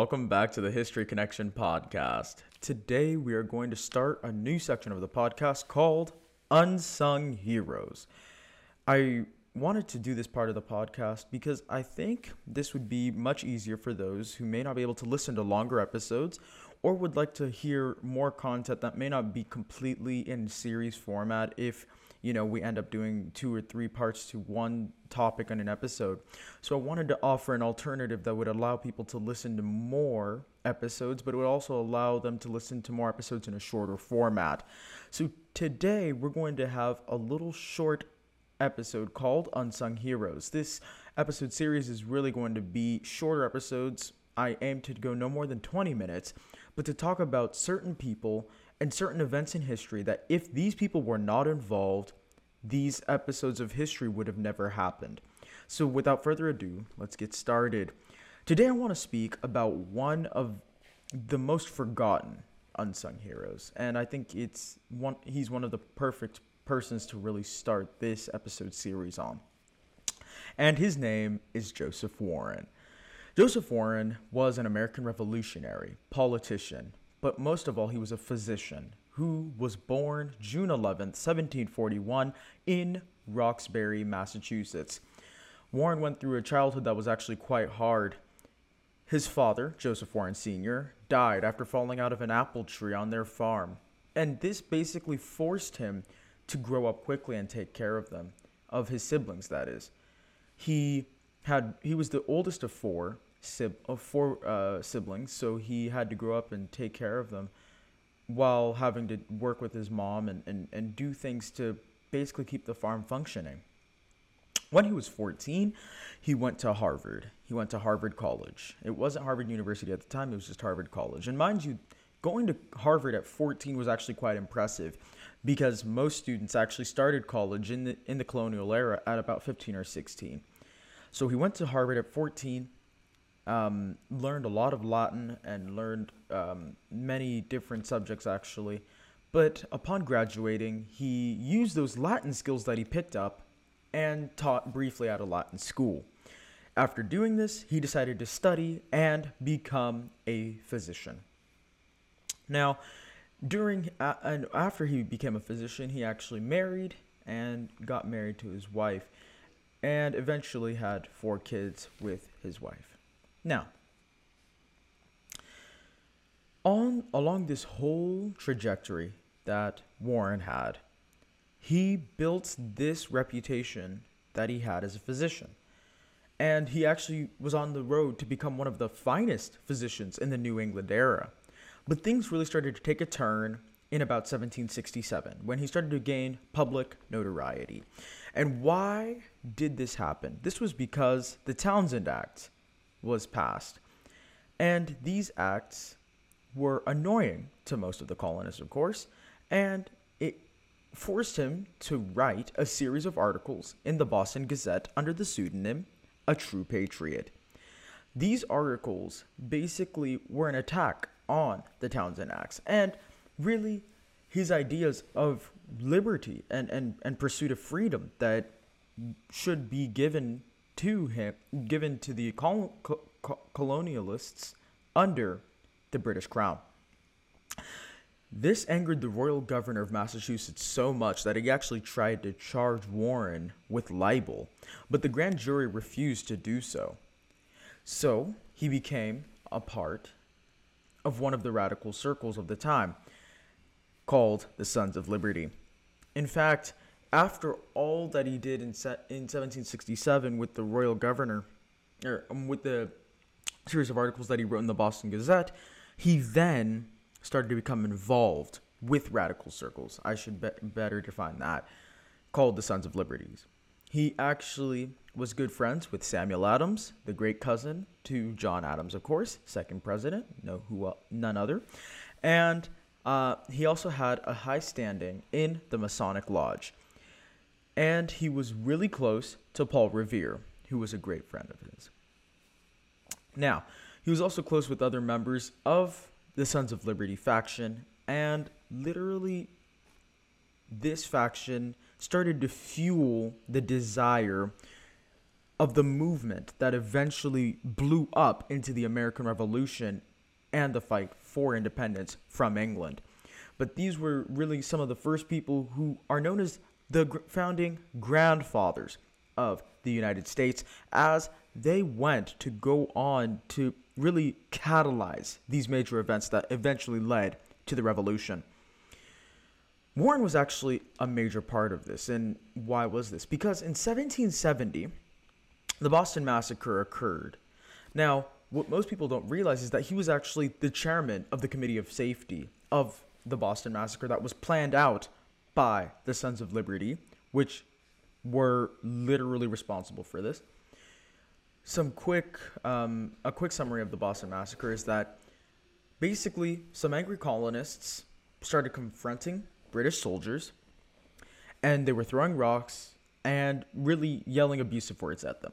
welcome back to the History Connection podcast. Today, we are going to start a new section of the podcast called Unsung Heroes. I wanted to do this part of the podcast because I think this would be much easier for those who may not be able to listen to longer episodes or would like to hear more content that may not be completely in series format if you know we end up doing two or three parts to one topic on an episode. So i wanted to offer an alternative that would allow people to listen to more episodes but it would also allow them to listen to more episodes in a shorter format. So today we're going to have a little short episode called unsung heroes. This episode series is really going to be shorter episodes. I aim to go no more than 20 minutes, but to talk about certain people and certain events in history that if these people were not involved, these episodes of history would have never happened. So, without further ado, let's get started. Today, I want to speak about one of the most forgotten unsung heroes, and I think it's one. He's one of the perfect persons to really start this episode series on. And his name is Joseph Warren. Joseph Warren was an American revolutionary, politician, but most of all, he was a physician who was born June 11, 1741, in Roxbury, Massachusetts. Warren went through a childhood that was actually quite hard. His father, Joseph Warren Sr., died after falling out of an apple tree on their farm, and this basically forced him to grow up quickly and take care of them, of his siblings, that is. He had he was the oldest of four, sib- of four uh, siblings, so he had to grow up and take care of them while having to work with his mom and, and, and do things to basically keep the farm functioning. When he was 14, he went to Harvard. He went to Harvard College. It wasn't Harvard University at the time, it was just Harvard College. And mind you, going to Harvard at 14 was actually quite impressive because most students actually started college in the in the colonial era at about 15 or 16. So he went to Harvard at 14 um, learned a lot of Latin and learned um, many different subjects actually. But upon graduating, he used those Latin skills that he picked up and taught briefly at a Latin school. After doing this, he decided to study and become a physician. Now, during uh, and after he became a physician, he actually married and got married to his wife and eventually had four kids with his wife. Now, on along this whole trajectory that Warren had, he built this reputation that he had as a physician. And he actually was on the road to become one of the finest physicians in the New England era. But things really started to take a turn in about 1767 when he started to gain public notoriety. And why did this happen? This was because the Townshend Act was passed. And these acts were annoying to most of the colonists, of course, and it forced him to write a series of articles in the Boston Gazette under the pseudonym A True Patriot. These articles basically were an attack on the Townshend Acts and really his ideas of liberty and, and, and pursuit of freedom that should be given to him, given to the col- col- colonialists under the British Crown. This angered the royal governor of Massachusetts so much that he actually tried to charge Warren with libel, but the grand jury refused to do so. So he became a part of one of the radical circles of the time, called the Sons of Liberty. In fact, after all that he did in, in 1767 with the royal governor, or um, with the series of articles that he wrote in the Boston Gazette, he then started to become involved with radical circles. I should be- better define that, called the Sons of Liberties. He actually was good friends with Samuel Adams, the great cousin to John Adams, of course, second president, no who uh, none other, and uh, he also had a high standing in the Masonic Lodge and he was really close to Paul Revere, who was a great friend of his. Now, he was also close with other members of the Sons of Liberty faction, and literally, this faction started to fuel the desire of the movement that eventually blew up into the American Revolution and the fight for independence from England. But these were really some of the first people who are known as the founding grandfathers of the United States as they went to go on to really catalyze these major events that eventually led to the revolution. Warren was actually a major part of this. And why was this? Because in 1770, the Boston Massacre occurred. Now, what most people don't realize is that he was actually the chairman of the Committee of Safety of the Boston Massacre that was planned out by the Sons of Liberty, which were literally responsible for this. Some quick, um, a quick summary of the Boston Massacre is that basically some angry colonists started confronting British soldiers, and they were throwing rocks and really yelling abusive words at them.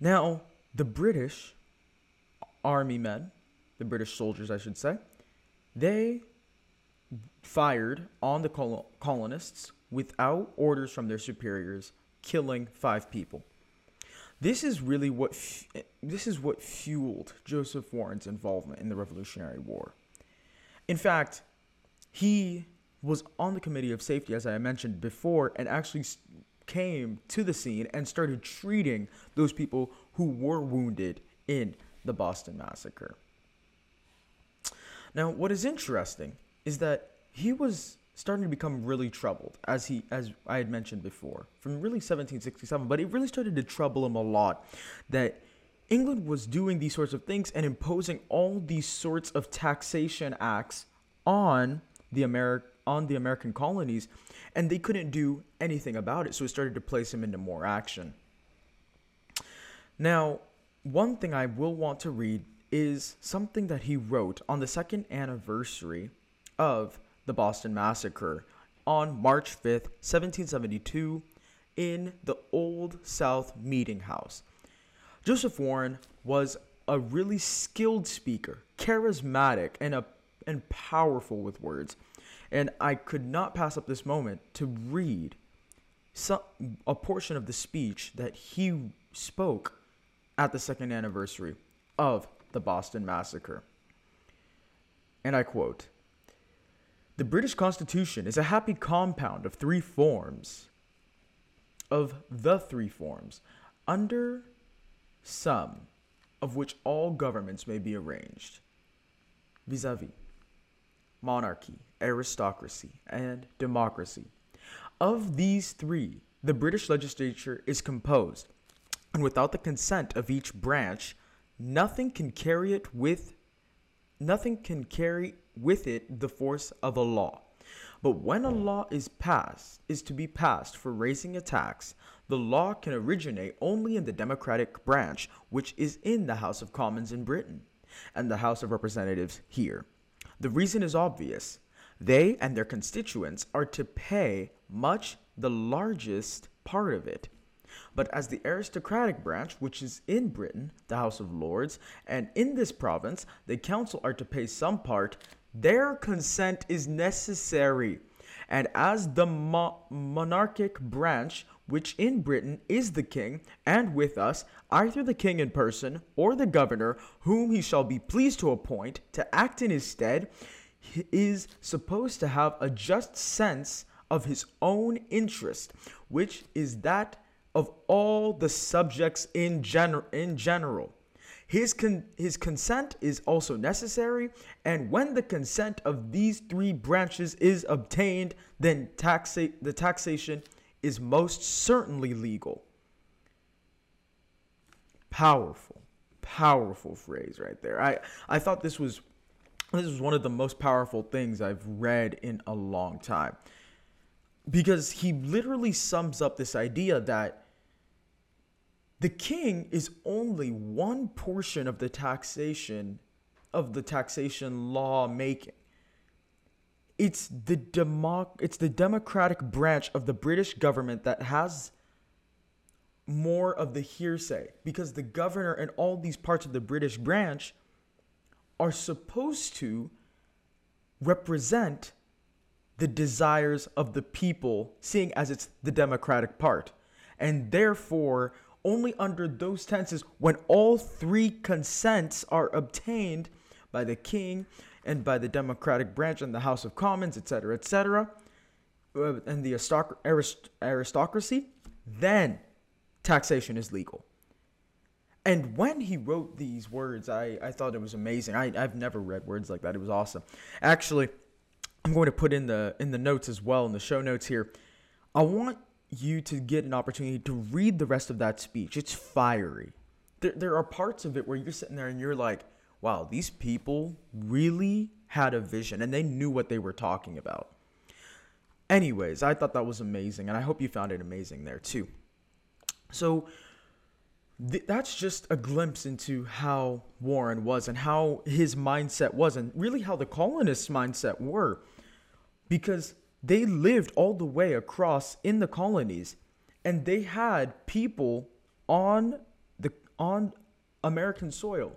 Now, the British army men, the British soldiers, I should say, they fired on the col- colonists without orders from their superiors, killing five people. This is really what f- this is what fueled Joseph Warren's involvement in the Revolutionary War. In fact, he was on the committee of safety as I mentioned before and actually came to the scene and started treating those people who were wounded in the Boston massacre. Now, what is interesting is that he was starting to become really troubled, as he as I had mentioned before, from really 1767. But it really started to trouble him a lot that England was doing these sorts of things and imposing all these sorts of taxation acts on the Ameri- on the American colonies, and they couldn't do anything about it. So it started to place him into more action. Now, one thing I will want to read is something that he wrote on the second anniversary of the Boston Massacre on March 5th, 1772, in the Old South Meeting House. Joseph Warren was a really skilled speaker, charismatic, and, a, and powerful with words. And I could not pass up this moment to read some, a portion of the speech that he spoke at the second anniversary of the Boston Massacre. And I quote The British Constitution is a happy compound of three forms, of the three forms, under some of which all governments may be arranged vis a vis monarchy, aristocracy, and democracy. Of these three, the British legislature is composed, and without the consent of each branch, nothing can carry it with nothing can carry with it the force of a law. But when a law is passed is to be passed for raising a tax, the law can originate only in the democratic branch, which is in the House of Commons in Britain and the House of Representatives here. The reason is obvious. They and their constituents are to pay much the largest part of it. But as the aristocratic branch, which is in Britain, the House of Lords, and in this province, the council are to pay some part, their consent is necessary. And as the mo- monarchic branch, which in Britain is the king, and with us, either the king in person or the governor, whom he shall be pleased to appoint to act in his stead, is supposed to have a just sense of his own interest, which is that of all the subjects in, in general. His, con- his consent is also necessary, and when the consent of these three branches is obtained, then taxa- the taxation is most certainly legal. Powerful, powerful phrase right there. I, I thought this was this was one of the most powerful things I've read in a long time. Because he literally sums up this idea that the king is only one portion of the taxation of the taxation law making. It's the democ- it's the democratic branch of the British government that has more of the hearsay because the governor and all these parts of the British branch are supposed to represent the desires of the people, seeing as it's the democratic part. And therefore, only under those tenses, when all three consents are obtained by the king and by the democratic branch and the House of Commons, etc., etc., uh, and the arist- aristocracy, then taxation is legal. And when he wrote these words, I, I thought it was amazing. I, I've never read words like that. It was awesome. Actually, I'm going to put in the in the notes as well in the show notes here. I want you to get an opportunity to read the rest of that speech. It's fiery. There, there are parts of it where you're sitting there and you're like, wow, these people really had a vision and they knew what they were talking about. Anyways, I thought that was amazing, and I hope you found it amazing there too. So, th- that's just a glimpse into how Warren was and how his mindset was, and really how the colonists' mindset were, because they lived all the way across in the colonies, and they had people on the on American soil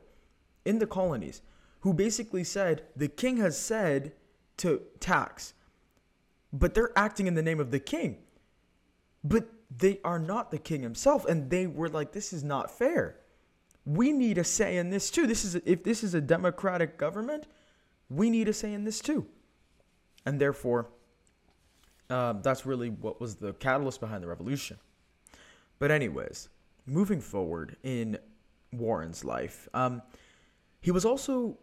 in the colonies who basically said the king has said to tax, but they're acting in the name of the king. But they are not the king himself and they were like this is not fair. We need a say in this too. This is a, if this is a democratic government we need a say in this too. And therefore uh, that's really what was the catalyst behind the revolution but anyways moving forward in warren's life um, he was also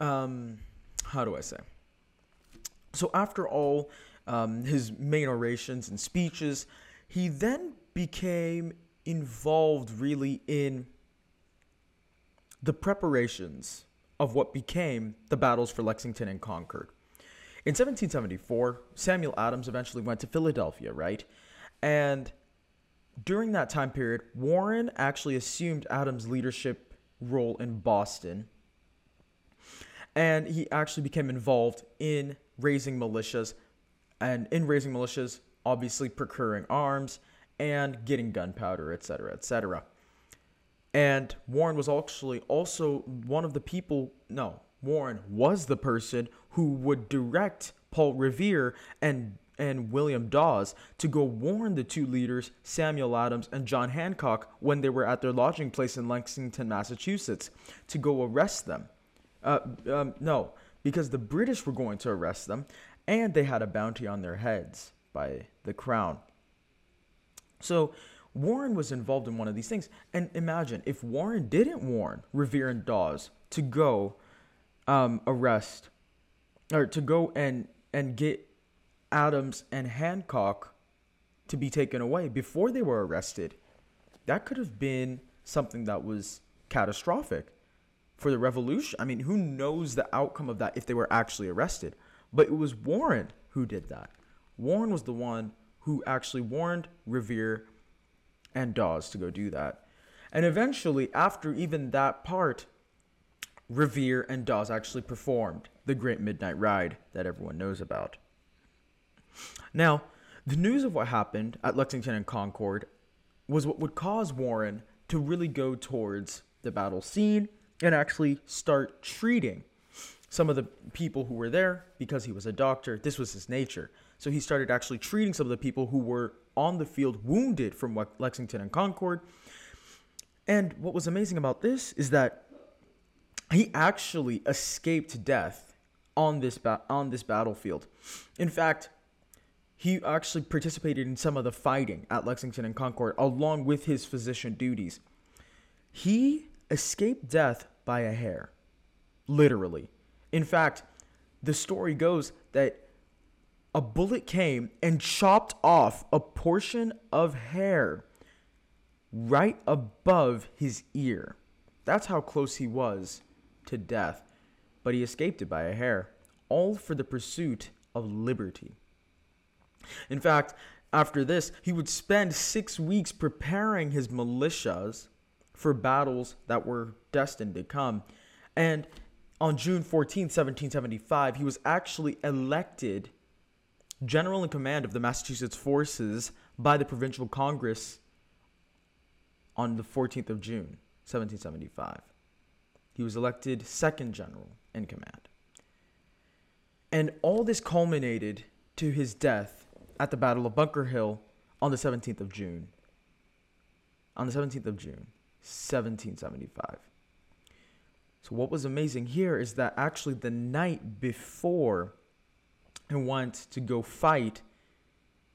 um, how do i say so after all um, his main orations and speeches he then became involved really in the preparations of what became the battles for Lexington and Concord. In 1774, Samuel Adams eventually went to Philadelphia, right? And during that time period, Warren actually assumed Adams' leadership role in Boston. And he actually became involved in raising militias. And in raising militias, obviously procuring arms and getting gunpowder, etc., etc. And Warren was actually also one of the people, no, Warren was the person who would direct Paul Revere and and William Dawes to go warn the two leaders, Samuel Adams and John Hancock, when they were at their lodging place in Lexington, Massachusetts, to go arrest them. Uh, um, no, because the British were going to arrest them, and they had a bounty on their heads by the crown. So Warren was involved in one of these things. And imagine if Warren didn't warn Revere and Dawes to go um, arrest or to go and and get Adams and Hancock to be taken away before they were arrested. That could have been something that was catastrophic for the revolution. I mean, who knows the outcome of that if they were actually arrested? But it was Warren who did that. Warren was the one who actually warned Revere and Dawes to go do that. And eventually, after even that part, Revere and Dawes actually performed the Great Midnight Ride that everyone knows about. Now, the news of what happened at Lexington and Concord was what would cause Warren to really go towards the battle scene and actually start treating some of the people who were there because he was a doctor. This was his nature. So he started actually treating some of the people who were on the field wounded from Lexington and Concord. And what was amazing about this is that he actually escaped death on this ba- on this battlefield. In fact, he actually participated in some of the fighting at Lexington and Concord along with his physician duties. He escaped death by a hair, literally. In fact, the story goes that a bullet came and chopped off a portion of hair right above his ear. That's how close he was to death, but he escaped it by a hair, all for the pursuit of liberty. In fact, after this, he would spend six weeks preparing his militias for battles that were destined to come. And on June 14, 1775, he was actually elected general in command of the Massachusetts forces by the Provincial Congress on the 14th of June, 1775. He was elected second general in command. And all this culminated to his death at the Battle of Bunker Hill on the 17th of June, on the 17th of June, 1775. So, what was amazing here is that actually the night before he went to go fight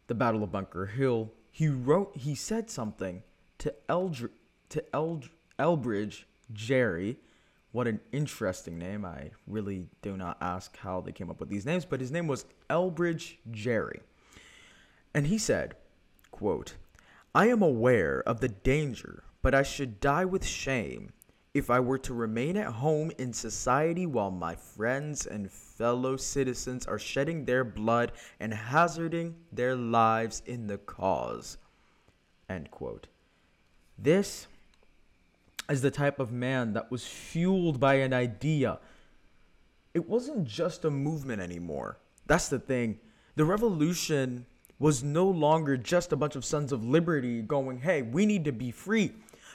the Battle of Bunker Hill, he wrote, he said something to Eldr- to Eld- Elbridge Gerry. What an interesting name. I really do not ask how they came up with these names, but his name was Elbridge Gerry. And he said, quote, I am aware of the danger, but I should die with shame if I were to remain at home in society while my friends and fellow citizens are shedding their blood and hazarding their lives in the cause. End quote. This is the type of man that was fueled by an idea. It wasn't just a movement anymore. That's the thing. The revolution was no longer just a bunch of sons of liberty going, hey, we need to be free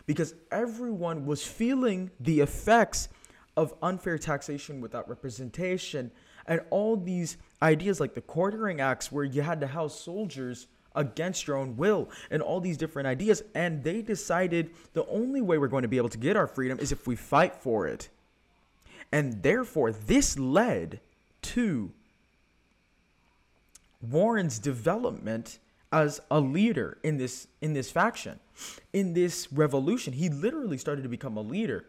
because everyone was feeling the effects of unfair taxation without representation and all these ideas like the quartering acts where you had to house soldiers against your own will and all these different ideas. And they decided the only way we're going to be able to get our freedom is if we fight for it. And therefore this led to Warren's development as a leader in this in this faction in this revolution. He literally started to become a leader.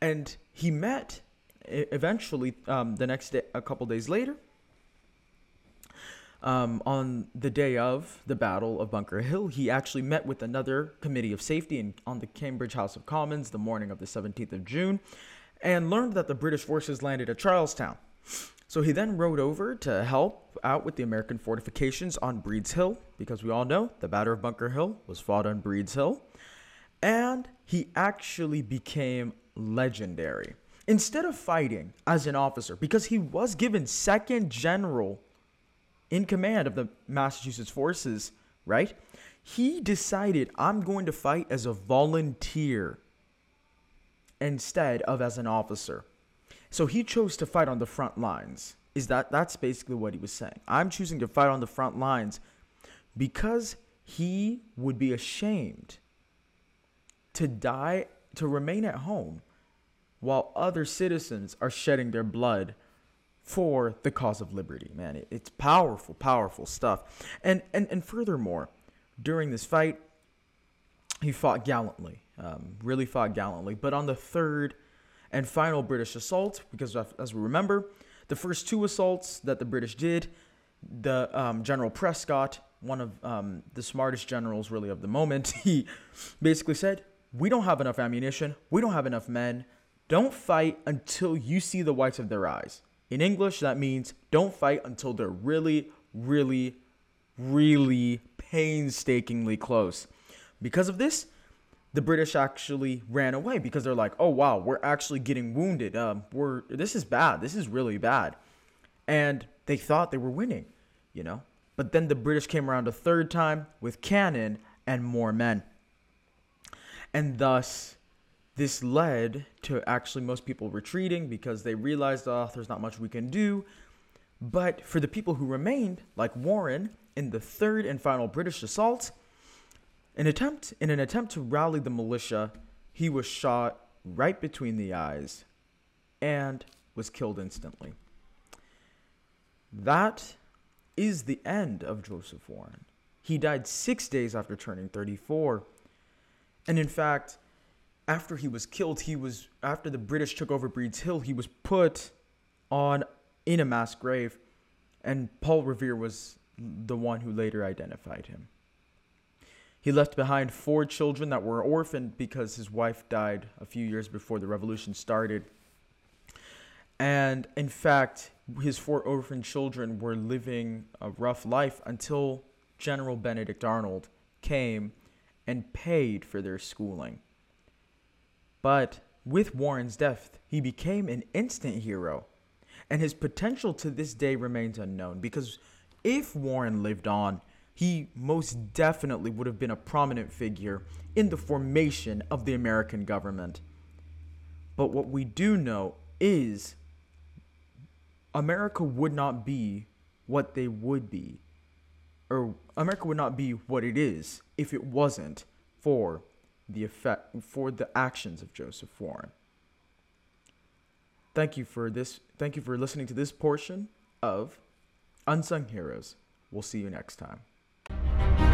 And he met eventually um, the next day a couple days later um, on the day of the battle of bunker hill he actually met with another committee of safety in, on the cambridge house of commons the morning of the 17th of june and learned that the british forces landed at charlestown so he then rode over to help out with the American fortifications on Breed's Hill, because we all know the Battle of Bunker Hill was fought on Breed's Hill. And he actually became legendary. Instead of fighting as an officer, because he was given second general in command of the Massachusetts forces, right? He decided, I'm going to fight as a volunteer instead of as an officer. So he chose to fight on the front lines. Is that that's basically what he was saying. I'm choosing to fight on the front lines because he would be ashamed to die to remain at home while other citizens are shedding their blood for the cause of liberty man it, it's powerful powerful stuff and, and and furthermore during this fight he fought gallantly um, really fought gallantly but on the third and final British assault, because as we remember, the first two assaults that the British did, the um, General Prescott, one of um, the smartest generals really of the moment, he basically said, "We don't have enough ammunition. We don't have enough men. Don't fight until you see the whites of their eyes." In English, that means don't fight until they're really, really, really painstakingly close. Because of this, the British actually ran away because they're like, oh wow, we're actually getting wounded. Um, we're this is bad. This is really bad, and they thought they were winning, you know. But then the British came around a third time with cannon and more men, and thus this led to actually most people retreating because they realized, oh, there's not much we can do. But for the people who remained, like Warren, in the third and final British assault, an attempt in an attempt to rally the militia, he was shot right between the eyes and was killed instantly. That is the end of Joseph Warren. He died 6 days after turning 34. And in fact, after he was killed, he was after the British took over Breed's Hill, he was put on in a mass grave and Paul Revere was the one who later identified him. He left behind four children that were orphaned because his wife died a few years before the revolution started. And in fact, his four orphaned children were living a rough life until General Benedict Arnold came and paid for their schooling. But with Warren's death, he became an instant hero, and his potential to this day remains unknown because if Warren lived on, he most definitely would have been a prominent figure in the formation of the American government. But what we do know is America would not be what they would be, or America would not be what it is if it wasn't for the effect for the actions of Joseph Warren. Thank you for this thank you for listening to this portion of Unsung Heroes. We'll see you next time.